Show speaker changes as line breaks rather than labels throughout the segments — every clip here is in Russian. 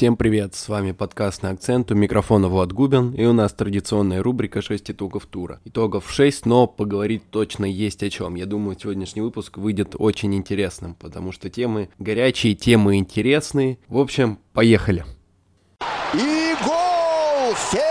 Всем привет, с вами подкаст на акцент, у микрофона Влад Губин, и у нас традиционная рубрика 6 итогов тура. Итогов 6, но поговорить точно есть о чем. Я думаю, сегодняшний выпуск выйдет очень интересным, потому что темы горячие, темы интересные. В общем, поехали.
И гол феноменальный!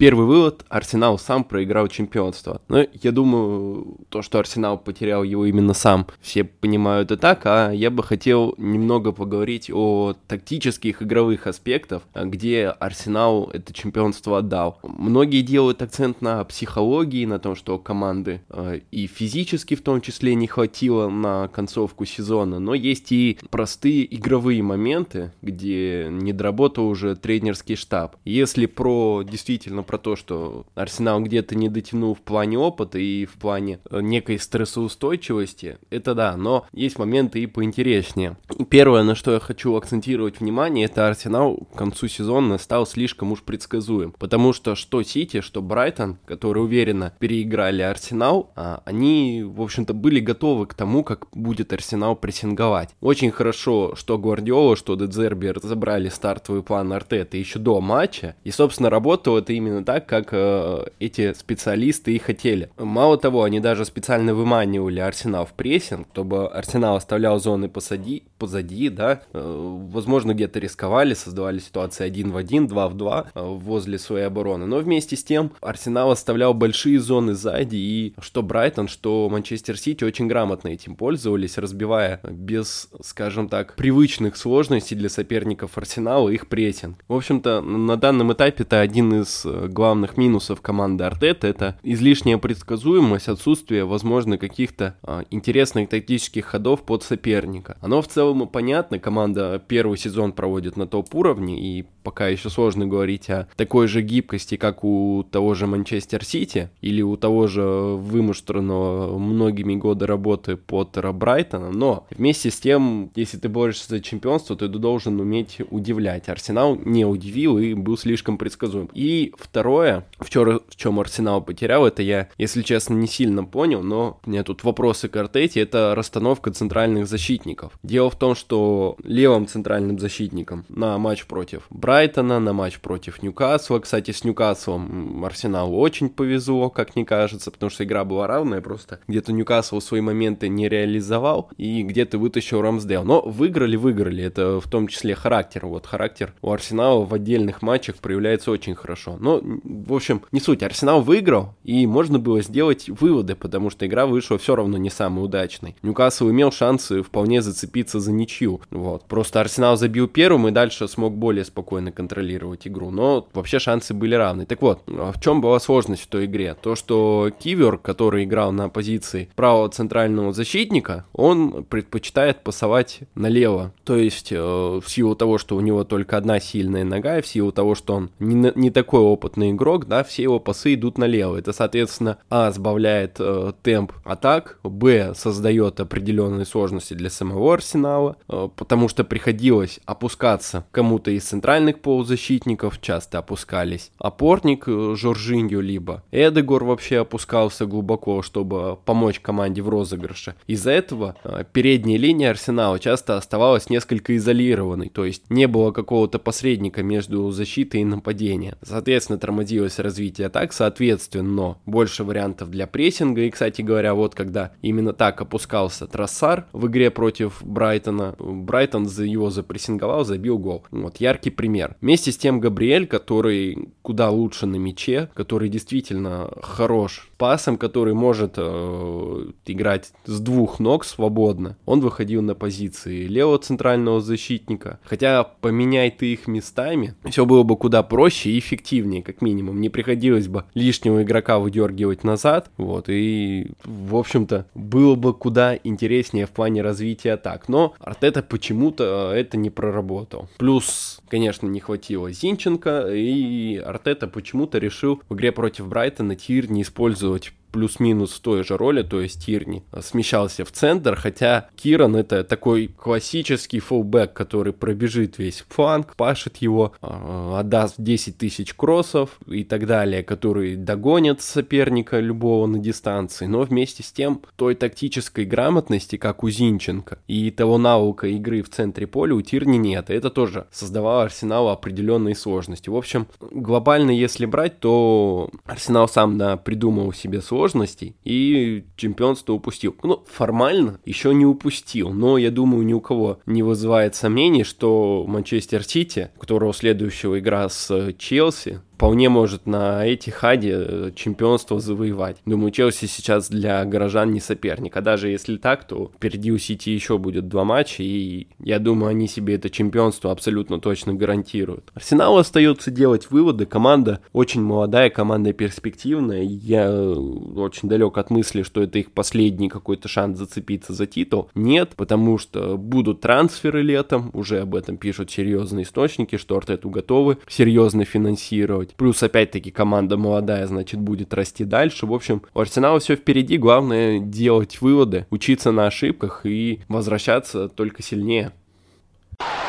Первый вывод, Арсенал сам проиграл чемпионство. Но я думаю, то, что Арсенал потерял его именно сам, все понимают и так, а я бы хотел немного поговорить о тактических игровых аспектах, где Арсенал это чемпионство отдал. Многие делают акцент на психологии, на том, что команды э, и физически в том числе не хватило на концовку сезона, но есть и простые игровые моменты, где не доработал уже тренерский штаб. Если про действительно про то, что Арсенал где-то не дотянул в плане опыта и в плане э, некой стрессоустойчивости, это да, но есть моменты и поинтереснее. Первое, на что я хочу акцентировать внимание, это Арсенал к концу сезона стал слишком уж предсказуем, потому что что Сити, что Брайтон, которые уверенно переиграли Арсенал, а, они, в общем-то, были готовы к тому, как будет Арсенал прессинговать. Очень хорошо, что Гвардиола, что Дедзерби разобрали стартовый план Артета еще до матча, и, собственно, работало это именно именно так, как э, эти специалисты и хотели. Мало того, они даже специально выманивали Арсенал в прессинг, чтобы Арсенал оставлял зоны позади, позади да, э, возможно, где-то рисковали, создавали ситуации один в один, два в два э, возле своей обороны, но вместе с тем Арсенал оставлял большие зоны сзади, и что Брайтон, что Манчестер Сити очень грамотно этим пользовались, разбивая без, скажем так, привычных сложностей для соперников Арсенала их прессинг. В общем-то, на данном этапе это один из э, главных минусов команды Артета это излишняя предсказуемость, отсутствие, возможно, каких-то а, интересных тактических ходов под соперника. Оно в целом понятно, команда первый сезон проводит на топ-уровне, и пока еще сложно говорить о такой же гибкости, как у того же Манчестер Сити или у того же вымуштренного многими годы работы Поттера Брайтона, но вместе с тем, если ты борешься за чемпионство, ты должен уметь удивлять. Арсенал не удивил и был слишком предсказуем. И второе, в, чё, в чем Арсенал потерял, это я, если честно, не сильно понял, но у меня тут вопросы к Артете, это расстановка центральных защитников. Дело в том, что левым центральным защитником на матч против Брайтона, на матч против Ньюкасла. Кстати, с Ньюкаслом Арсеналу очень повезло, как мне кажется, потому что игра была равная, просто где-то Ньюкасл свои моменты не реализовал и где-то вытащил Рамсдейл. Но выиграли, выиграли. Это в том числе характер. Вот характер у Арсенала в отдельных матчах проявляется очень хорошо. Но, в общем, не суть. Арсенал выиграл, и можно было сделать выводы, потому что игра вышла все равно не самой удачной. Ньюкасл имел шансы вполне зацепиться за ничью. Вот. Просто Арсенал забил первым и дальше смог более спокойно контролировать игру, но вообще шансы были равны. Так вот, а в чем была сложность в той игре? То, что Кивер, который играл на позиции правого центрального защитника, он предпочитает пасовать налево. То есть, э, в силу того, что у него только одна сильная нога, и в силу того, что он не, не такой опытный игрок, да, все его пасы идут налево. Это, соответственно, а, сбавляет э, темп атак, б, создает определенные сложности для самого арсенала, э, потому что приходилось опускаться кому-то из центральных полузащитников часто опускались. Опорник э, Жоржинью либо Эдегор вообще опускался глубоко, чтобы помочь команде в розыгрыше. Из-за этого э, передняя линия Арсенала часто оставалась несколько изолированной, то есть не было какого-то посредника между защитой и нападением. Соответственно, тормозилось развитие атак, соответственно, больше вариантов для прессинга. И, кстати говоря, вот когда именно так опускался Трассар в игре против Брайтона, Брайтон его запрессинговал, забил гол. Вот яркий пример. Вместе с тем Габриэль, который куда лучше на мяче, который действительно хорош пасом, который может э, играть с двух ног свободно, он выходил на позиции левого центрального защитника. Хотя поменяй ты их местами, все было бы куда проще и эффективнее, как минимум. Не приходилось бы лишнего игрока выдергивать назад. Вот, и, в общем-то, было бы куда интереснее в плане развития атак. Но Артета почему-то это не проработал. Плюс, конечно, не хватило Зинченко, и Артета почему-то решил в игре против Брайтона Тир не использовать использовать плюс-минус в той же роли, то есть Тирни смещался в центр, хотя Киран это такой классический фулбэк, который пробежит весь фланг, пашет его, а, отдаст 10 тысяч кроссов и так далее, который догонит соперника любого на дистанции, но вместе с тем той тактической грамотности, как у Зинченко, и того навыка игры в центре поля у Тирни нет, и это тоже создавало Арсеналу определенные сложности. В общем, глобально если брать, то Арсенал сам да, придумал себе сложностей и чемпионство упустил. Ну, формально еще не упустил, но я думаю, ни у кого не вызывает сомнений, что Манчестер Сити, у которого следующего игра с Челси, вполне может на эти хаде э, чемпионство завоевать. Думаю, Челси сейчас для горожан не соперник. А даже если так, то впереди у Сити еще будет два матча, и я думаю, они себе это чемпионство абсолютно точно гарантируют. Арсеналу остается делать выводы. Команда очень молодая, команда перспективная. Я э, очень далек от мысли, что это их последний какой-то шанс зацепиться за титул. Нет, потому что будут трансферы летом, уже об этом пишут серьезные источники, что Артету готовы серьезно финансировать делать. Плюс, опять-таки, команда молодая, значит, будет расти дальше. В общем, у Арсенала все впереди. Главное делать выводы, учиться на ошибках и возвращаться только сильнее.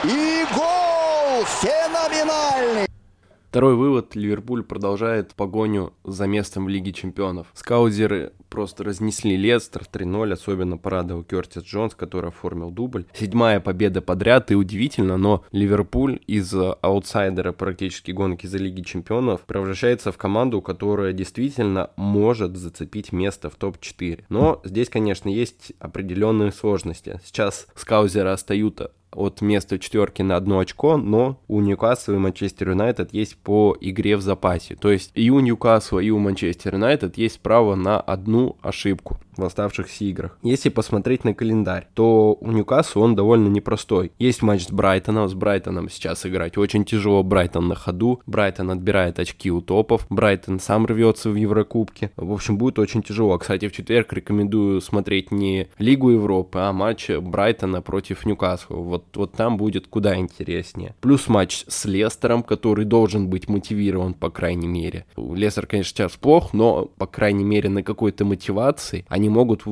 И гол феноменальный!
Второй вывод. Ливерпуль продолжает погоню за местом в Лиге Чемпионов. Скаузеры просто разнесли Лестер 3-0, особенно порадовал Кертис Джонс, который оформил дубль. Седьмая победа подряд, и удивительно, но Ливерпуль из аутсайдера практически гонки за Лиги Чемпионов превращается в команду, которая действительно может зацепить место в топ-4. Но здесь, конечно, есть определенные сложности. Сейчас скаузеры остаются от места четверки на одно очко, но у Ньюкасла и Манчестер Юнайтед есть по игре в запасе. То есть и у Ньюкасла, и у Манчестер Юнайтед есть право на одну ошибку в оставшихся играх. Если посмотреть на календарь, то у Ньюкасла он довольно непростой. Есть матч с Брайтоном, с Брайтоном сейчас играть очень тяжело, Брайтон на ходу, Брайтон отбирает очки у топов, Брайтон сам рвется в Еврокубке. В общем, будет очень тяжело. Кстати, в четверг рекомендую смотреть не Лигу Европы, а матч Брайтона против Ньюкасла. Вот, вот там будет куда интереснее. Плюс матч с Лестером, который должен быть мотивирован, по крайней мере. Лестер, конечно, сейчас плох, но, по крайней мере, на какой-то мотивации они могут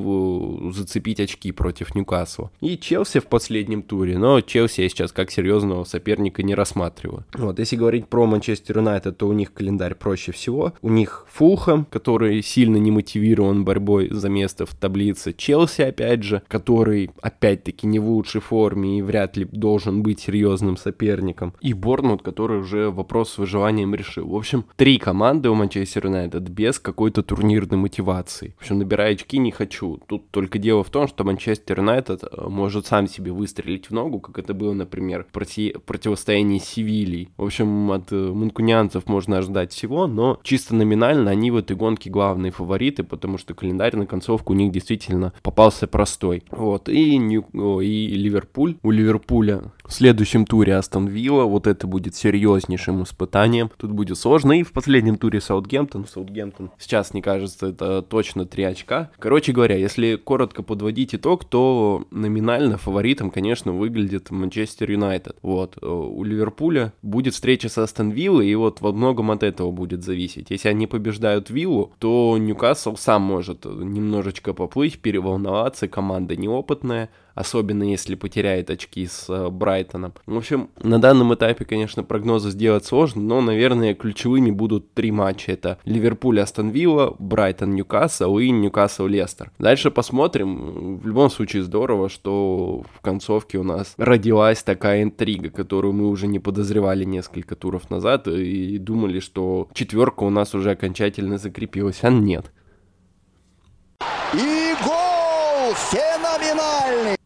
зацепить очки против Ньюкасла. И Челси в последнем туре, но Челси я сейчас как серьезного соперника не рассматриваю. Вот, если говорить про Манчестер Юнайтед, то у них календарь проще всего. У них Фулхэм, который сильно не мотивирован борьбой за место в таблице. Челси, опять же, который, опять-таки, не в лучшей форме и вряд ли должен быть серьезным соперником. И Борнмут, который уже вопрос с выживанием решил. В общем, три команды у Манчестер Юнайтед без какой-то турнирной мотивации. В общем, набирая очки не хочу. Тут только дело в том, что Манчестер Юнайтед э, может сам себе выстрелить в ногу, как это было, например, в проти... противостоянии с Севильей. В общем, от э, мункунианцев можно ожидать всего, но чисто номинально они в этой гонке главные фавориты, потому что календарь на концовку у них действительно попался простой. Вот, и, Нью... и Ливерпуль. У Ливерпуля в следующем туре Астон Вилла, вот это будет серьезнейшим испытанием. Тут будет сложно. И в последнем туре Саутгемптон. Саутгемптон сейчас, мне кажется, это точно 3 очка. Короче говоря, если коротко подводить итог, то номинально фаворитом, конечно, выглядит Манчестер Юнайтед. Вот. Э, у Ливерпуля будет встреча с Астон Виллой, и вот во многом от этого будет зависеть. Если они побеждают Виллу, то Ньюкасл сам может немножечко поплыть, переволноваться, команда неопытная, особенно если потеряет очки с э, Брайтоном. В общем, на данном этапе, конечно, прогнозы сделать сложно, но, наверное, ключевыми будут три матча. Это Ливерпуль, Астон Вилла, Брайтон, Ньюкасл и Ньюкасл, Лестер. Дальше посмотрим. В любом случае здорово, что в концовке у нас родилась такая интрига, которую мы уже не подозревали несколько туров назад и думали, что четверка у нас уже окончательно закрепилась, а нет.
И гол феноменальный!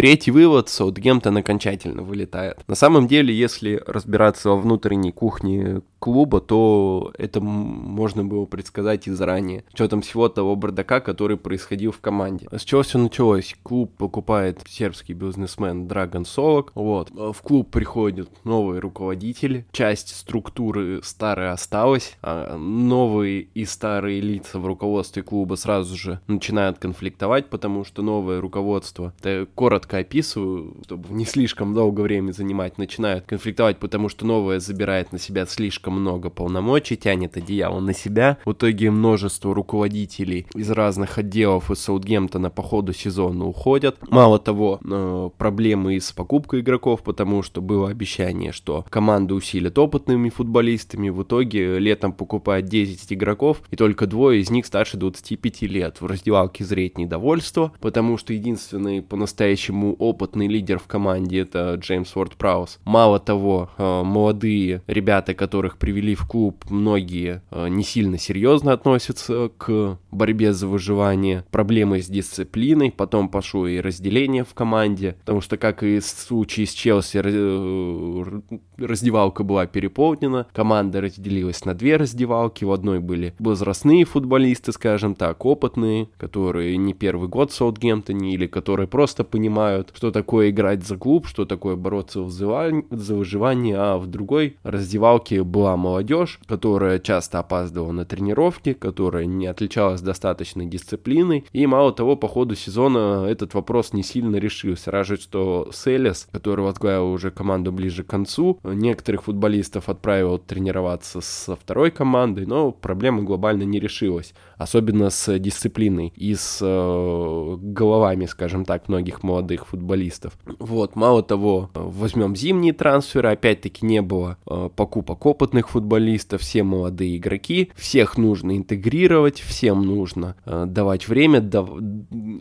Третий вывод, Саутгемптон окончательно вылетает. На самом деле, если разбираться во внутренней кухне клуба, то это можно было предсказать и заранее. С учетом всего того бардака, который происходил в команде. С чего все началось? Клуб покупает сербский бизнесмен Драгон Солок. Вот. В клуб приходят новые руководители. Часть структуры старая осталась. А новые и старые лица в руководстве клуба сразу же начинают конфликтовать, потому что новое руководство, это коротко описываю, чтобы не слишком долго времени занимать, начинают конфликтовать, потому что новое забирает на себя слишком слишком много полномочий, тянет одеяло на себя. В итоге множество руководителей из разных отделов из Саутгемптона по ходу сезона уходят. Мало того, э, проблемы с покупкой игроков, потому что было обещание, что команду усилят опытными футболистами. В итоге летом покупают 10 игроков, и только двое из них старше 25 лет. В раздевалке зреть недовольство, потому что единственный по-настоящему опытный лидер в команде это Джеймс Уорд Праус. Мало того, э, молодые ребята, которых привели в клуб, многие э, не сильно серьезно относятся к борьбе за выживание. Проблемы с дисциплиной, потом пошло и разделение в команде, потому что, как и в случае с Челси, э, раздевалка была переполнена, команда разделилась на две раздевалки, в одной были возрастные футболисты, скажем так, опытные, которые не первый год в Саутгемптоне, или которые просто понимают, что такое играть за клуб, что такое бороться за выживание, а в другой раздевалке была молодежь, которая часто опаздывала на тренировки, которая не отличалась достаточной дисциплиной, и мало того, по ходу сезона этот вопрос не сильно решился, разве что Селес, который возглавил уже команду ближе к концу, некоторых футболистов отправил тренироваться со второй командой, но проблема глобально не решилась, особенно с дисциплиной и с э, головами, скажем так, многих молодых футболистов. Вот, мало того, возьмем зимние трансферы, опять-таки не было э, покупок опытных футболистов, все молодые игроки, всех нужно интегрировать, всем нужно э, давать время, дав...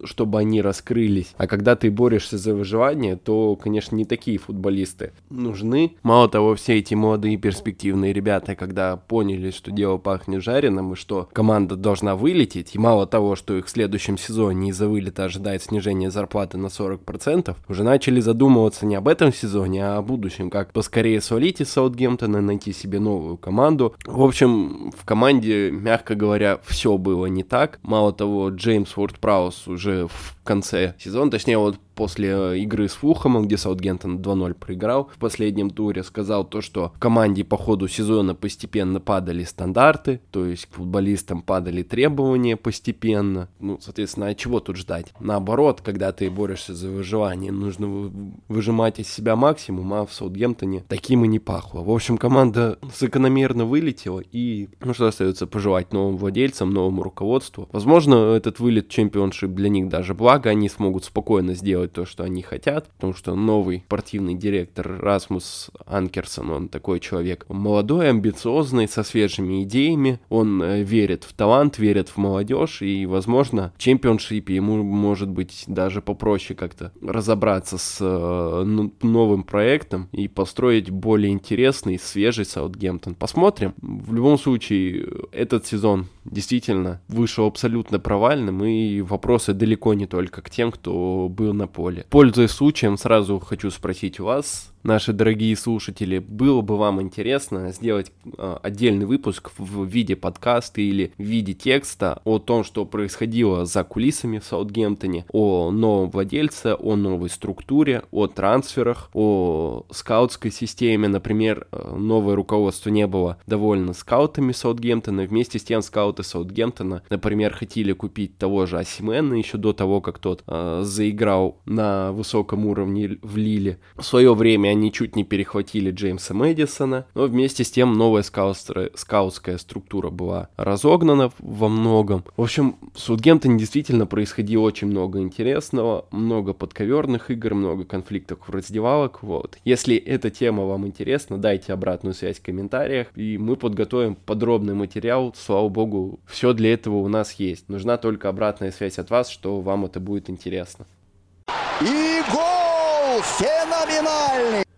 чтобы они раскрылись. А когда ты борешься за выживание, то, конечно, не такие футболисты нужны. Мало того, все эти молодые перспективные ребята, когда поняли, что дело пахнет жареным, и что команда должна вылететь, и мало того, что их в следующем сезоне из-за вылета ожидает снижение зарплаты на 40%, уже начали задумываться не об этом сезоне, а о будущем, как поскорее свалить из Саутгемптона, найти себе новую команду. В общем, в команде, мягко говоря, все было не так. Мало того, Джеймс Уорд Праус уже в конце сезона, точнее вот после э, игры с Фухомом, где Саутгемптон 2-0 проиграл в последнем туре, сказал то, что в команде по ходу сезона постепенно падали стандарты, то есть к футболистам падали требования постепенно. Ну, соответственно, а чего тут ждать? Наоборот, когда ты борешься за выживание, нужно выжимать из себя максимум, а в Саутгемптоне таким и не пахло. В общем, команда закономерно вылетела, и ну что остается пожелать новым владельцам, новому руководству. Возможно, этот вылет чемпионшип для них даже благо, они смогут спокойно сделать делать то, что они хотят, потому что новый спортивный директор Расмус Анкерсон, он такой человек молодой, амбициозный, со свежими идеями, он э, верит в талант, верит в молодежь, и, возможно, в чемпионшипе ему может быть даже попроще как-то разобраться с э, новым проектом и построить более интересный, свежий Саутгемптон. Посмотрим. В любом случае, этот сезон действительно вышел абсолютно провальным, и вопросы далеко не только к тем, кто был на поле. Пользуясь случаем, сразу хочу спросить вас, наши дорогие слушатели, было бы вам интересно сделать э, отдельный выпуск в виде подкаста или в виде текста о том, что происходило за кулисами в Саутгемптоне, о новом владельце, о новой структуре, о трансферах, о скаутской системе. Например, э, новое руководство не было довольно скаутами Саутгемптона, вместе с тем скауты Саутгемптона, например, хотели купить того же Асимена еще до того, как тот э, заиграл на высоком уровне в Лиле. В свое время они чуть не перехватили Джеймса Мэдисона, но вместе с тем новая скаутская структура была разогнана во многом. В общем, в Саутгемптоне действительно происходило очень много интересного, много подковерных игр, много конфликтов в раздевалок, вот. Если эта тема вам интересна, дайте обратную связь в комментариях, и мы подготовим подробный материал, слава богу, все для этого у нас есть. Нужна только обратная связь от вас, что вам это будет интересно.
И гол феноменальный!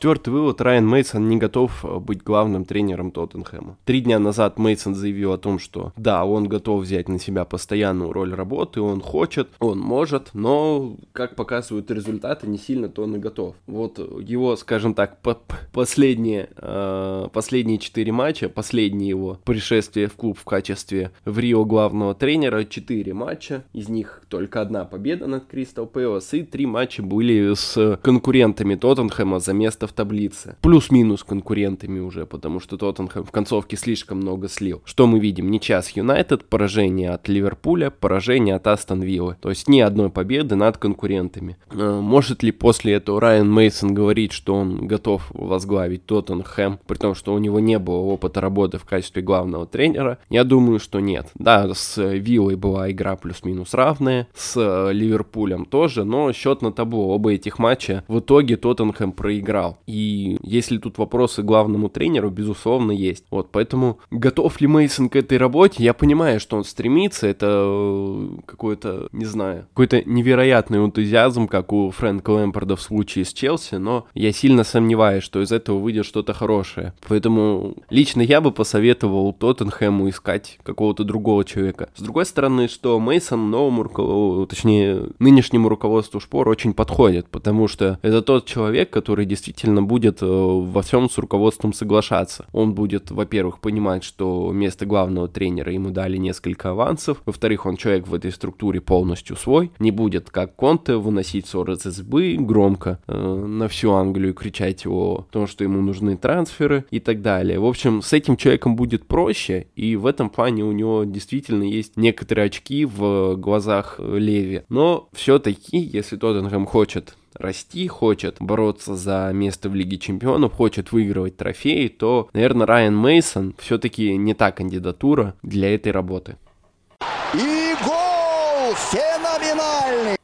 Четвертый вывод, Райан Мейсон не готов э, быть главным тренером Тоттенхэма. Три дня назад Мейсон заявил о том, что да, он готов взять на себя постоянную роль работы, он хочет, он может, но, как показывают результаты, не сильно-то он и готов. Вот его, скажем так, по последние, э, последние четыре матча, последнее его пришествие в клуб в качестве в Рио главного тренера, четыре матча, из них только одна победа над Кристал Пэлас, и три матча были с конкурентами Тоттенхэма за место в таблице. Плюс-минус конкурентами уже, потому что Тоттенхэм в концовке слишком много слил. Что мы видим? Ничья с Юнайтед, поражение от Ливерпуля, поражение от Астон Виллы. То есть ни одной победы над конкурентами. Э, может ли после этого Райан Мейсон говорить, что он готов возглавить Тоттенхэм, при том, что у него не было опыта работы в качестве главного тренера? Я думаю, что нет. Да, с Виллой была игра плюс-минус равная, с Ливерпулем тоже, но счет на табло. Оба этих матча в итоге Тоттенхэм проиграл. И если тут вопросы главному тренеру, безусловно, есть. Вот, поэтому готов ли Мейсон к этой работе? Я понимаю, что он стремится, это э, какой-то, не знаю, какой-то невероятный энтузиазм, как у Фрэнка Лэмпорда в случае с Челси, но я сильно сомневаюсь, что из этого выйдет что-то хорошее. Поэтому лично я бы посоветовал Тоттенхэму искать какого-то другого человека. С другой стороны, что Мейсон новому руководству, точнее, нынешнему руководству Шпор очень подходит, потому что это тот человек, который действительно будет э, во всем с руководством соглашаться. Он будет, во-первых, понимать, что место главного тренера ему дали несколько авансов, во-вторых, он человек в этой структуре полностью свой, не будет, как Конте, выносить ссоры из избы громко э, на всю Англию кричать о том, что ему нужны трансферы и так далее. В общем, с этим человеком будет проще, и в этом плане у него действительно есть некоторые очки в глазах Леви. Но все-таки, если Тоттенхэм хочет расти, хочет бороться за место в Лиге Чемпионов, хочет выигрывать трофеи, то, наверное, Райан Мейсон все-таки не та кандидатура для этой работы.
И гол феноменальный!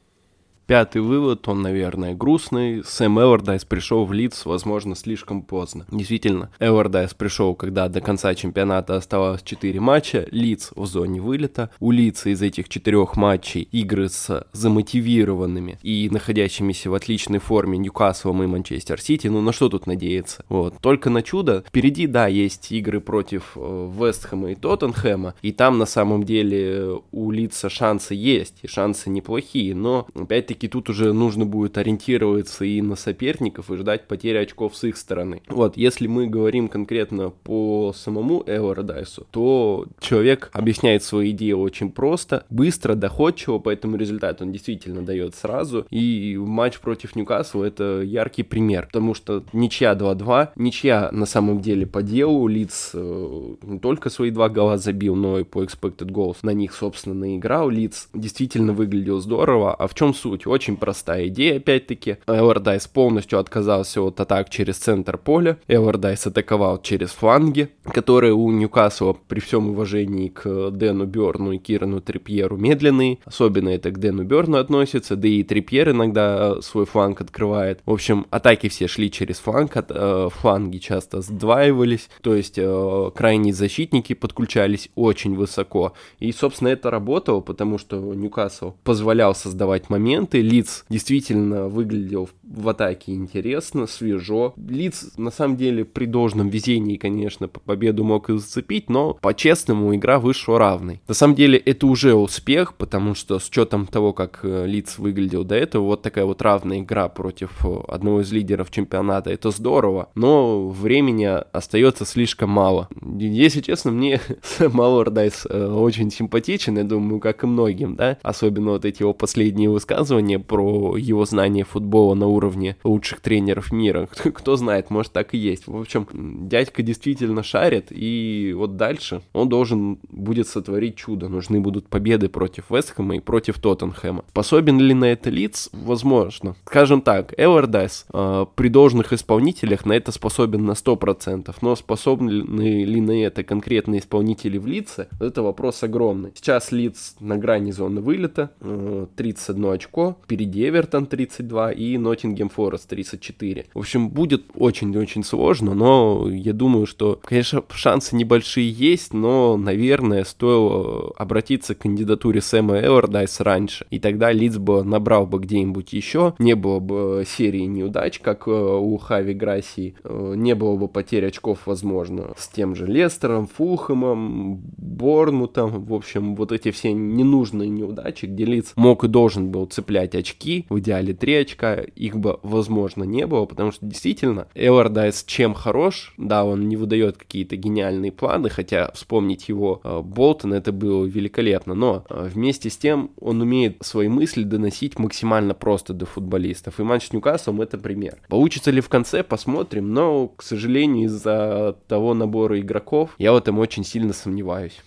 Пятый вывод, он, наверное, грустный. Сэм Эллардайс пришел в Лидс, возможно, слишком поздно. Действительно, Эллардайс пришел, когда до конца чемпионата оставалось 4 матча. Лидс в зоне вылета. У Лидса из этих четырех матчей игры с замотивированными и находящимися в отличной форме Ньюкаслом и Манчестер Сити. Ну, на что тут надеяться? Вот. Только на чудо. Впереди, да, есть игры против э, Вестхэма и Тоттенхэма. И там, на самом деле, у Лидса шансы есть. И шансы неплохие. Но, опять-таки, опять-таки тут уже нужно будет ориентироваться и на соперников и ждать потери очков с их стороны. Вот, если мы говорим конкретно по самому Эллардайсу, то человек объясняет свои идеи очень просто, быстро, доходчиво, поэтому результат он действительно дает сразу. И матч против Ньюкасла это яркий пример, потому что ничья 2-2, ничья на самом деле по делу, Лидс э, не только свои два гола забил, но и по expected goals на них, собственно, наиграл. Лидс действительно выглядел здорово. А в чем суть? Очень простая идея, опять-таки. Эллардайс полностью отказался от атак через центр поля. Эллардайс атаковал через фланги, которые у Ньюкасла, при всем уважении к Дэну Берну и Кирану Трипьеру, медленные. Особенно это к Дэну Берну относится, да и Трипьер иногда свой фланг открывает. В общем, атаки все шли через фланг, от, э, фланги часто сдваивались, то есть э, крайние защитники подключались очень высоко. И, собственно, это работало, потому что Ньюкасл позволял создавать моменты, моменты. Лиц действительно выглядел в атаке интересно, свежо. Лиц, на самом деле, при должном везении, конечно, по победу мог и зацепить, но по-честному игра вышла равной. На самом деле, это уже успех, потому что с учетом того, как э, Лиц выглядел до этого, вот такая вот равная игра против э, одного из лидеров чемпионата, это здорово, но времени остается слишком мало. Если честно, мне Эллардайс э, очень симпатичен, я думаю, как и многим, да, особенно вот эти его последние высказывания, высказывание про его знание футбола на уровне лучших тренеров мира. Кто знает, может так и есть. В общем, дядька действительно шарит, и вот дальше он должен будет сотворить чудо. Нужны будут победы против Вестхэма и против Тоттенхэма. Способен ли на это Лидс? Возможно. Скажем так, Эллардайс э, при должных исполнителях на это способен на 100%, но способны ли на это конкретные исполнители в Лидсе, это вопрос огромный. Сейчас Лидс на грани зоны вылета, э, 31 очко, впереди Эвертон 32 и Ноттингем Форест 34. В общем, будет очень-очень сложно, но я думаю, что, конечно, шансы небольшие есть, но, наверное, стоило обратиться к кандидатуре Сэма Эллардайса раньше, и тогда Лидс бы набрал бы где-нибудь еще, не было бы серии неудач, как э, у Хави Грасии, э, не было бы потерь очков, возможно, с тем же Лестером, Фулхэмом, Борнмутом, в общем, вот эти все ненужные неудачи, где Лидс мог и должен был цеплять 5 очки, в идеале 3 очка, их бы, возможно, не было, потому что действительно Эллардайс чем хорош, да, он не выдает какие-то гениальные планы, хотя вспомнить его э, Болтон это было великолепно, но э, вместе с тем он умеет свои мысли доносить максимально просто до футболистов, и матч с Ньюкаслом это пример. Получится ли в конце, посмотрим, но, к сожалению, из-за того набора игроков я в этом очень сильно сомневаюсь.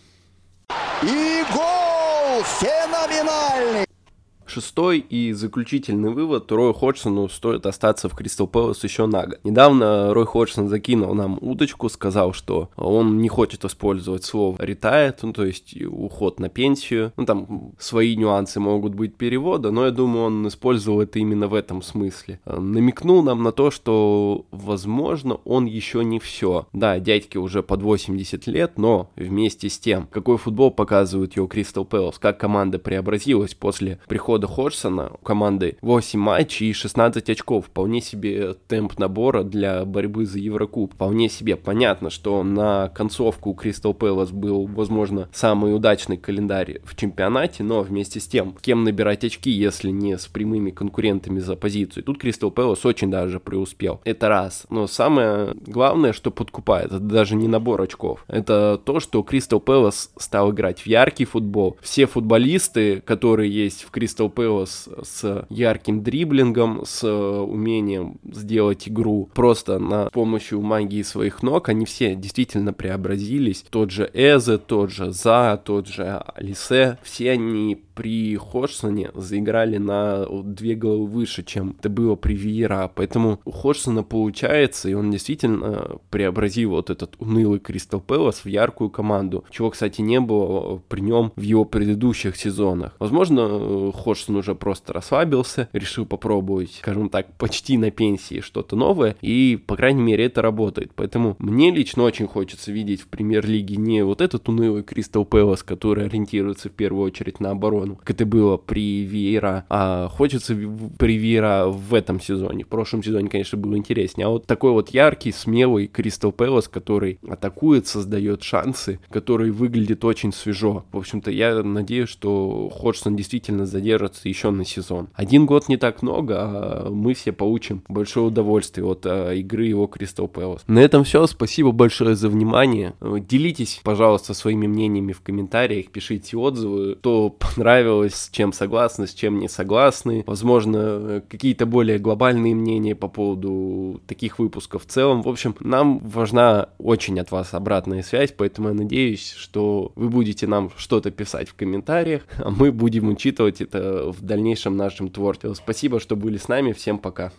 И гол феноменальный!
Шестой и заключительный вывод. Рой Ходжсону стоит остаться в Кристал Пэлас еще на год. Недавно Рой Ходжсон закинул нам удочку, сказал, что он не хочет использовать слово «ретайт», ну, то есть уход на пенсию. Ну, там свои нюансы могут быть перевода, но я думаю, он использовал это именно в этом смысле. Намекнул нам на то, что, возможно, он еще не все. Да, дядьке уже под 80 лет, но вместе с тем, какой футбол показывает его Кристал Пэлас, как команда преобразилась после прихода года Ходжсона у команды 8 матчей и 16 очков. Вполне себе темп набора для борьбы за Еврокуб. Вполне себе понятно, что на концовку Кристал Пэлас был, возможно, самый удачный календарь в чемпионате, но вместе с тем, кем набирать очки, если не с прямыми конкурентами за позицию. Тут Кристал Пэлас очень даже преуспел. Это раз. Но самое главное, что подкупает, это даже не набор очков. Это то, что Кристал Пэлас стал играть в яркий футбол. Все футболисты, которые есть в Кристал Пэлас с ярким дриблингом, с э, умением сделать игру просто на помощью магии своих ног, они все действительно преобразились. Тот же Эзе, тот же За, тот же Алисе, все они при Ходжсоне заиграли на две головы выше, чем это было при Виера. Поэтому у Ходжсона получается, и он действительно преобразил вот этот унылый Кристал Пэлас в яркую команду, чего, кстати, не было при нем в его предыдущих сезонах. Возможно, Ходжсон уже просто расслабился, решил попробовать, скажем так, почти на пенсии что-то новое, и, по крайней мере, это работает. Поэтому мне лично очень хочется видеть в премьер-лиге не вот этот унылый Кристал Пэлас, который ориентируется в первую очередь на оборону, как это было при Вейра, а хочется при Вейра в этом сезоне. В прошлом сезоне, конечно, было интереснее. А вот такой вот яркий, смелый Кристал Пэлас, который атакует, создает шансы, который выглядит очень свежо. В общем-то, я надеюсь, что Ходжсон действительно задержится еще на сезон. Один год не так много, а мы все получим большое удовольствие от а, игры его Кристал Пэлас. На этом все. Спасибо большое за внимание. Делитесь, пожалуйста, своими мнениями в комментариях, пишите отзывы, понравилось понравилось, с чем согласны, с чем не согласны. Возможно, какие-то более глобальные мнения по поводу таких выпусков в целом. В общем, нам важна очень от вас обратная связь, поэтому я надеюсь, что вы будете нам что-то писать в комментариях, а мы будем учитывать это в дальнейшем нашем творчестве. Спасибо, что были с нами, всем пока.